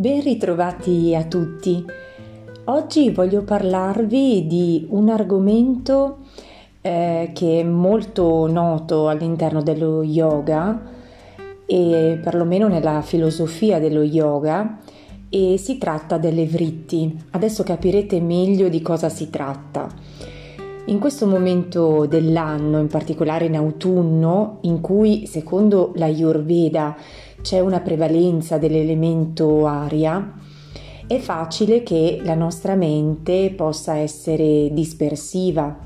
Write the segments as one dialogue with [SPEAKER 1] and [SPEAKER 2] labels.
[SPEAKER 1] Ben ritrovati a tutti. Oggi voglio parlarvi di un argomento eh, che è molto noto all'interno dello yoga e perlomeno nella filosofia dello yoga e si tratta delle vritti. Adesso capirete meglio di cosa si tratta. In questo momento dell'anno, in particolare in autunno, in cui secondo la Ayurveda c'è una prevalenza dell'elemento aria, è facile che la nostra mente possa essere dispersiva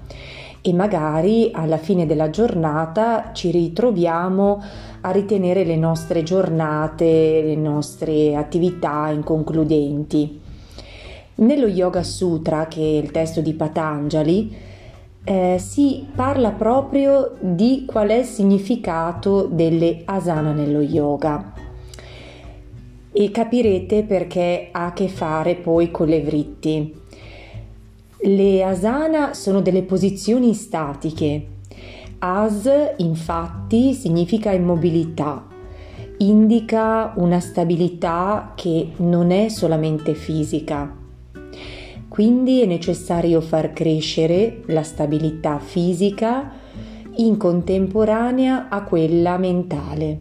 [SPEAKER 1] e magari alla fine della giornata ci ritroviamo a ritenere le nostre giornate, le nostre attività inconcludenti. Nello Yoga Sutra, che è il testo di Patanjali, eh, si parla proprio di qual è il significato delle asana nello yoga e capirete perché ha a che fare poi con le vritti. Le asana sono delle posizioni statiche. As infatti significa immobilità, indica una stabilità che non è solamente fisica quindi è necessario far crescere la stabilità fisica in contemporanea a quella mentale.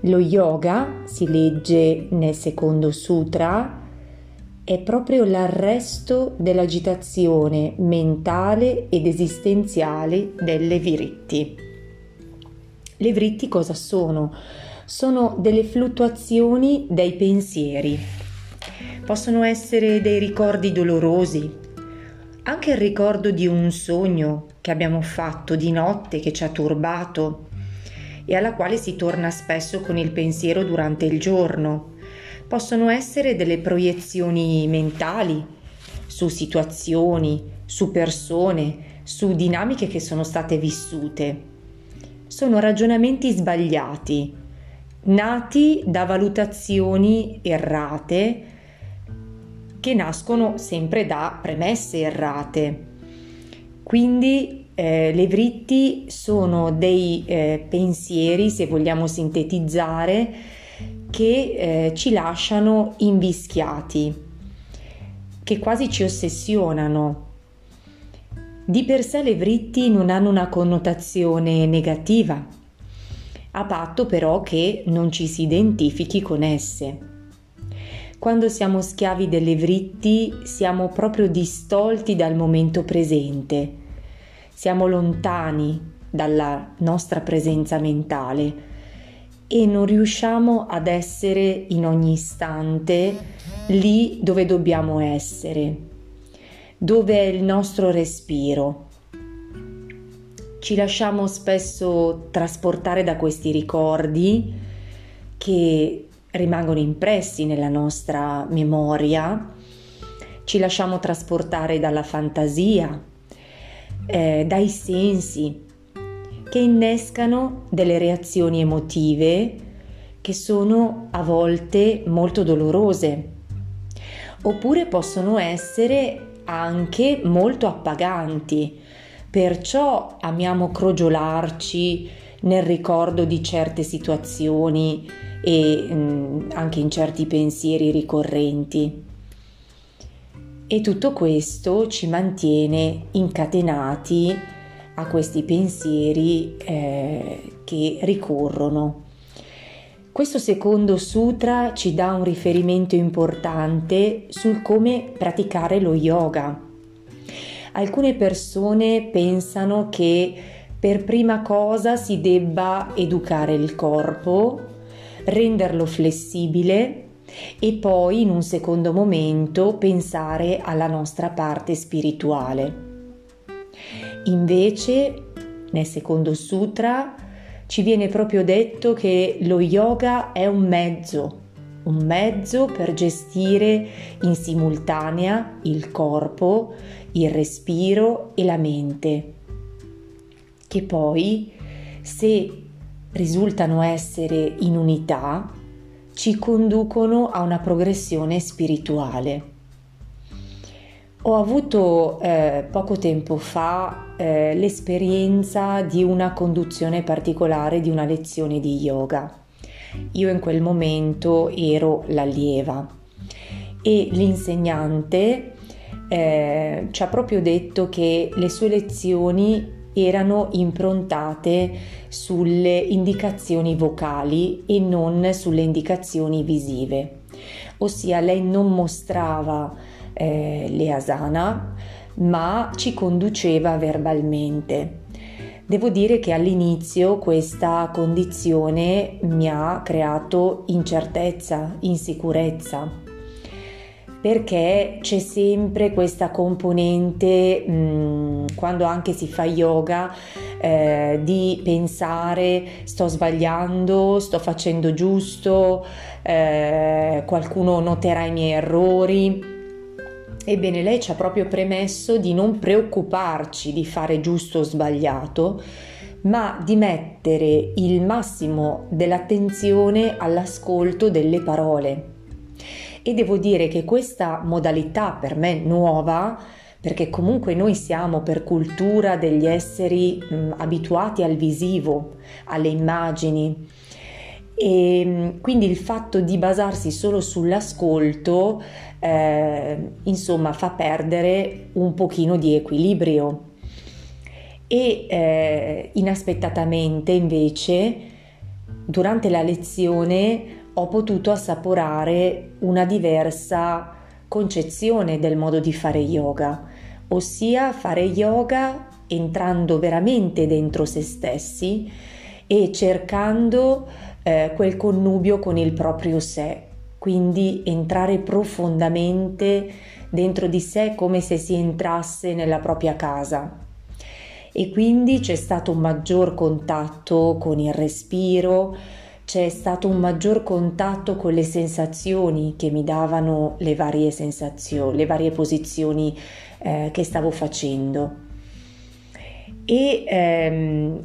[SPEAKER 1] Lo yoga, si legge nel secondo sutra, è proprio l'arresto dell'agitazione mentale ed esistenziale delle viritti. Le viritti cosa sono? Sono delle fluttuazioni dei pensieri possono essere dei ricordi dolorosi, anche il ricordo di un sogno che abbiamo fatto di notte che ci ha turbato e alla quale si torna spesso con il pensiero durante il giorno. Possono essere delle proiezioni mentali su situazioni, su persone, su dinamiche che sono state vissute. Sono ragionamenti sbagliati, nati da valutazioni errate che nascono sempre da premesse errate. Quindi eh, le vritti sono dei eh, pensieri, se vogliamo sintetizzare, che eh, ci lasciano invischiati, che quasi ci ossessionano. Di per sé le vritti non hanno una connotazione negativa, a patto però che non ci si identifichi con esse. Quando siamo schiavi delle vritti siamo proprio distolti dal momento presente, siamo lontani dalla nostra presenza mentale e non riusciamo ad essere in ogni istante lì dove dobbiamo essere, dove è il nostro respiro. Ci lasciamo spesso trasportare da questi ricordi che rimangono impressi nella nostra memoria, ci lasciamo trasportare dalla fantasia, eh, dai sensi che innescano delle reazioni emotive che sono a volte molto dolorose, oppure possono essere anche molto appaganti. Perciò amiamo crogiolarci nel ricordo di certe situazioni e mh, mm, anche in certi pensieri ricorrenti. E tutto questo ci mantiene incatenati a questi pensieri eh, che ricorrono. Questo secondo sutra ci dà un riferimento importante sul come praticare lo yoga. Alcune persone pensano che per prima cosa si debba educare il corpo renderlo flessibile e poi in un secondo momento pensare alla nostra parte spirituale. Invece, nel secondo sutra ci viene proprio detto che lo yoga è un mezzo, un mezzo per gestire in simultanea il corpo, il respiro e la mente, che poi se risultano essere in unità ci conducono a una progressione spirituale. Ho avuto eh, poco tempo fa eh, l'esperienza di una conduzione particolare di una lezione di yoga. Io in quel momento ero l'allieva e l'insegnante eh, ci ha proprio detto che le sue lezioni erano improntate sulle indicazioni vocali e non sulle indicazioni visive, ossia lei non mostrava eh, le asana ma ci conduceva verbalmente. Devo dire che all'inizio questa condizione mi ha creato incertezza, insicurezza, perché c'è sempre questa componente mh, mm, quando anche si fa yoga eh, di pensare sto sbagliando, sto facendo giusto, eh, qualcuno noterà i miei errori. Ebbene, lei ci ha proprio premesso di non preoccuparci di fare giusto o sbagliato, ma di mettere il massimo dell'attenzione all'ascolto delle parole. E devo dire che questa modalità per me nuova perché comunque noi siamo per cultura degli esseri mh, abituati al visivo, alle immagini e quindi il fatto di basarsi solo sull'ascolto eh, insomma fa perdere un pochino di equilibrio. E eh, inaspettatamente invece durante la lezione ho potuto assaporare una diversa concezione del modo di fare yoga, ossia fare yoga entrando veramente dentro se stessi e cercando eh, quel connubio con il proprio sé, quindi entrare profondamente dentro di sé come se si entrasse nella propria casa. E quindi c'è stato un maggior contatto con il respiro, c'è stato un maggior contatto con le sensazioni che mi davano le varie sensazioni, le varie posizioni eh, che stavo facendo. E ehm,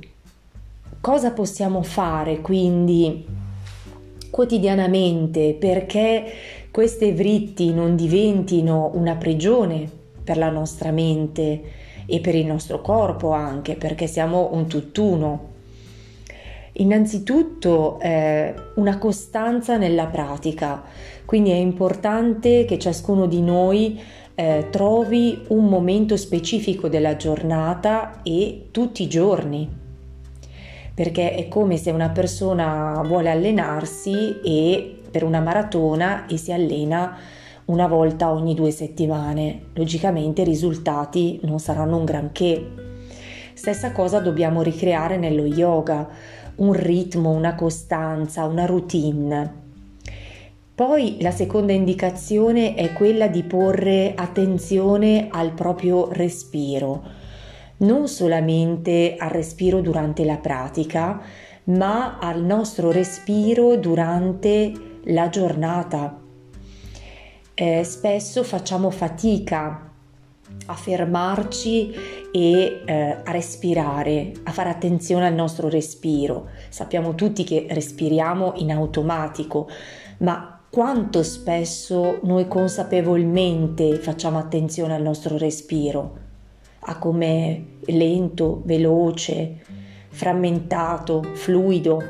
[SPEAKER 1] cosa possiamo fare quindi quotidianamente? Perché queste vritti non diventino una prigione per la nostra mente e per il nostro corpo anche, perché siamo un tutt'uno. Innanzitutto eh, una costanza nella pratica, quindi è importante che ciascuno di noi eh, trovi un momento specifico della giornata e tutti i giorni, perché è come se una persona vuole allenarsi e per una maratona e si allena una volta ogni due settimane. Logicamente i risultati non saranno un granché. Stessa cosa dobbiamo ricreare nello yoga un ritmo, una costanza, una routine. Poi la seconda indicazione è quella di porre attenzione al proprio respiro, non solamente al respiro durante la pratica, ma al nostro respiro durante la giornata. Eh, spesso facciamo fatica a fermarci e eh, a respirare, a fare attenzione al nostro respiro. Sappiamo tutti che respiriamo in automatico, ma quanto spesso noi consapevolmente facciamo attenzione al nostro respiro, a come lento, veloce, frammentato, fluido.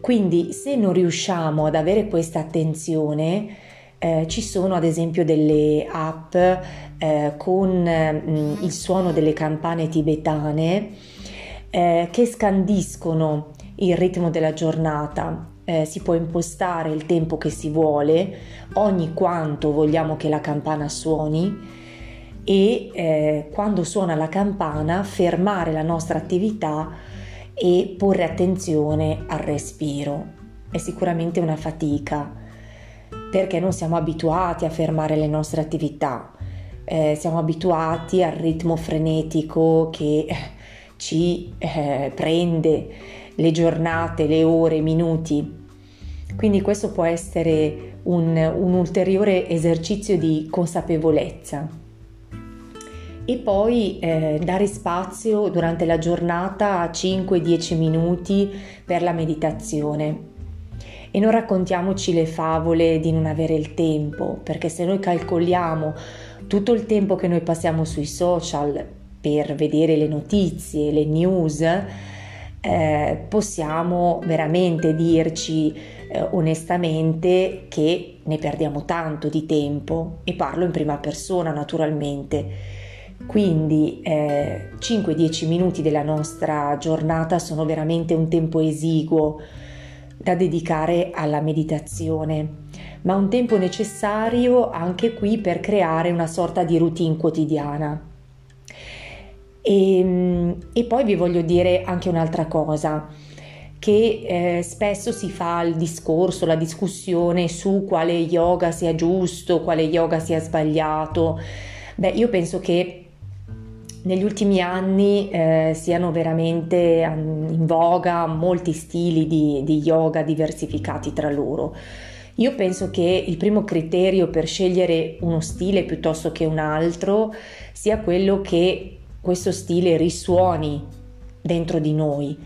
[SPEAKER 1] Quindi se non riusciamo ad avere questa attenzione, eh, ci sono ad esempio delle app eh, con mm, il suono delle campane tibetane eh, che scandiscono il ritmo della giornata. Eh, si può impostare il tempo che si vuole, ogni quanto vogliamo che la campana suoni e eh, quando suona la campana fermare la nostra attività e porre attenzione al respiro. È sicuramente una fatica perché non siamo abituati a fermare le nostre attività, eh, siamo abituati al ritmo frenetico che ci eh, prende le giornate, le ore, i minuti. Quindi questo può essere un, un ulteriore esercizio di consapevolezza. E poi eh, dare spazio durante la giornata a 5-10 minuti per la meditazione e non raccontiamoci le favole di non avere il tempo, perché se noi calcoliamo tutto il tempo che noi passiamo sui social per vedere le notizie, le news, eh, possiamo veramente dirci eh, onestamente che ne perdiamo tanto di tempo e parlo in prima persona naturalmente. Quindi eh, 5-10 minuti della nostra giornata sono veramente un tempo esiguo da dedicare alla meditazione, ma un tempo necessario anche qui per creare una sorta di routine quotidiana. E, ehm, e poi vi voglio dire anche un'altra cosa che eh, spesso si fa il discorso, la discussione su quale yoga sia giusto, quale yoga sia sbagliato. Beh, io penso che negli ultimi anni eh, siano veramente in voga molti stili di, di yoga diversificati tra loro. Io penso che il primo criterio per scegliere uno stile piuttosto che un altro sia quello che questo stile risuoni dentro di noi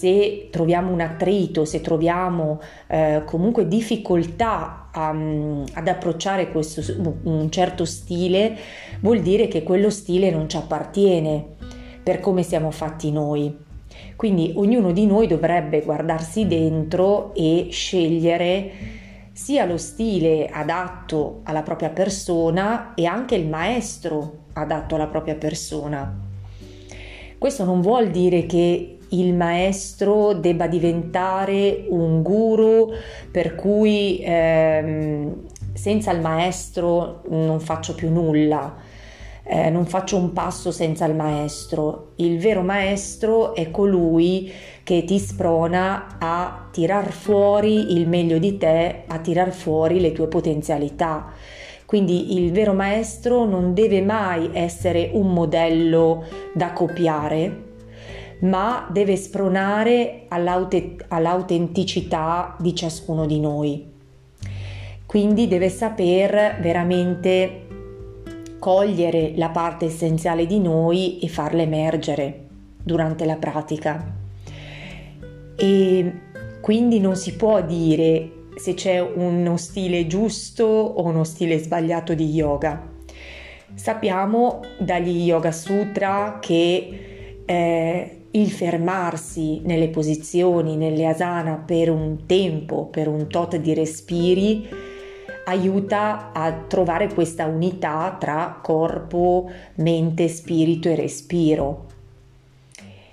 [SPEAKER 1] se troviamo un attrito, se troviamo eh, comunque difficoltà a, mm, ad approcciare questo, un certo stile, vuol dire che quello stile non ci appartiene per come siamo fatti noi. Quindi ognuno di noi dovrebbe guardarsi dentro e scegliere sia lo stile adatto alla propria persona e anche il maestro adatto alla propria persona. Questo non vuol dire che il maestro debba diventare un guru per cui ehm, senza il maestro non faccio più nulla, eh, non faccio un passo senza il maestro. Il vero maestro è colui che ti sprona a tirar fuori il meglio di te, a tirar fuori le tue potenzialità. Quindi il vero maestro non deve mai essere un modello da copiare, ma deve spronare all'aut- all'autenticità di ciascuno di noi. Quindi deve saper veramente cogliere la parte essenziale di noi e farla emergere durante la pratica. E quindi non si può dire se c'è uno stile giusto o uno stile sbagliato di yoga. Sappiamo dagli Yoga Sutra che eh, il fermarsi nelle posizioni, nelle asana per un tempo, per un tot di respiri, aiuta a trovare questa unità tra corpo, mente, spirito e respiro.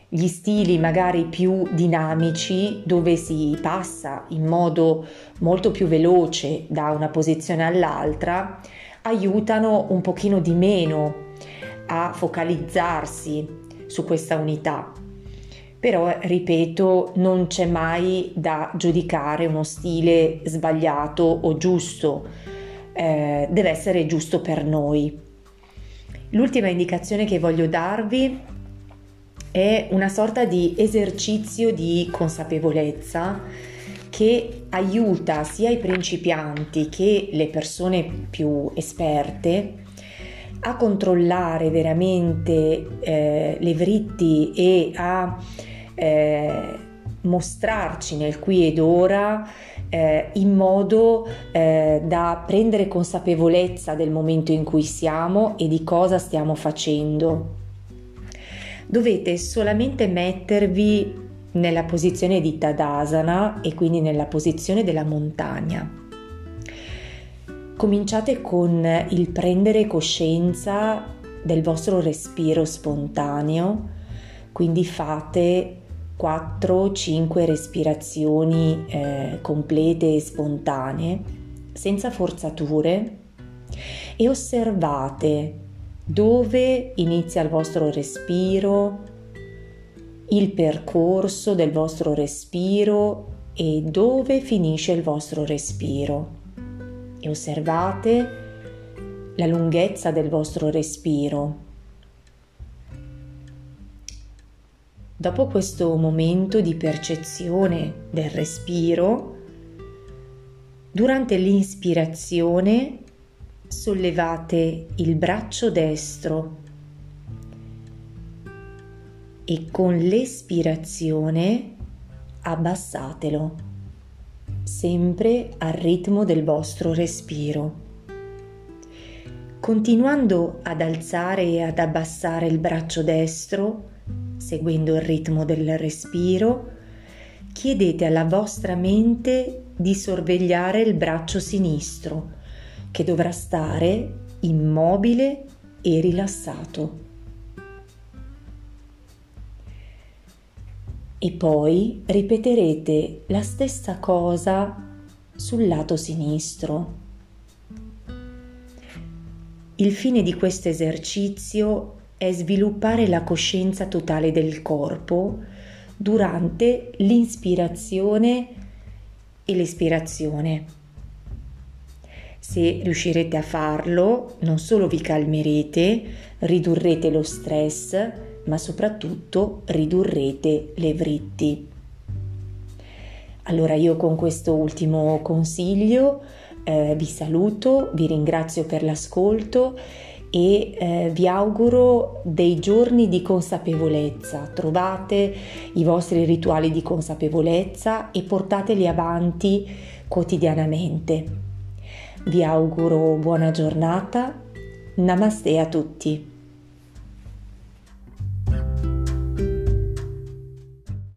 [SPEAKER 1] Gli stili magari più dinamici, dove si passa in modo molto più veloce da una posizione all'altra, aiutano un pochino di meno a focalizzarsi su questa unità però ripeto non c'è mai da giudicare uno stile sbagliato o giusto, eh, deve essere giusto per noi. L'ultima indicazione che voglio darvi è una sorta di esercizio di consapevolezza che aiuta sia i principianti che le persone più esperte a controllare veramente eh, le vritti e a eh, mostrarci nel qui ed ora eh, in modo eh, da prendere consapevolezza del momento in cui siamo e di cosa stiamo facendo. Dovete solamente mettervi nella posizione di Tadasana e quindi nella posizione della montagna. Cominciate con il prendere coscienza del vostro respiro spontaneo, quindi fate 4-5 respirazioni eh, complete e spontanee, senza forzature, e osservate dove inizia il vostro respiro, il percorso del vostro respiro e dove finisce il vostro respiro. E osservate la lunghezza del vostro respiro Dopo questo momento di percezione del respiro, durante l'inspirazione sollevate il braccio destro e con l'espirazione abbassatelo, sempre al ritmo del vostro respiro. Continuando ad alzare e ad abbassare il braccio destro, seguendo il ritmo del respiro, chiedete alla vostra mente di sorvegliare il braccio sinistro, che dovrà stare immobile e rilassato. E poi ripeterete la stessa cosa sul lato sinistro. Il fine di questo esercizio è sviluppare la coscienza totale del corpo durante l'inspirazione e l'espirazione. Se riuscirete a farlo, non solo vi calmerete, ridurrete lo stress, ma soprattutto ridurrete le vritti. Allora io con questo ultimo consiglio eh, vi saluto, vi ringrazio per l'ascolto e eh, vi auguro dei giorni di consapevolezza. Trovate i vostri rituali di consapevolezza e portateli avanti quotidianamente. Vi auguro buona giornata. Namaste a tutti.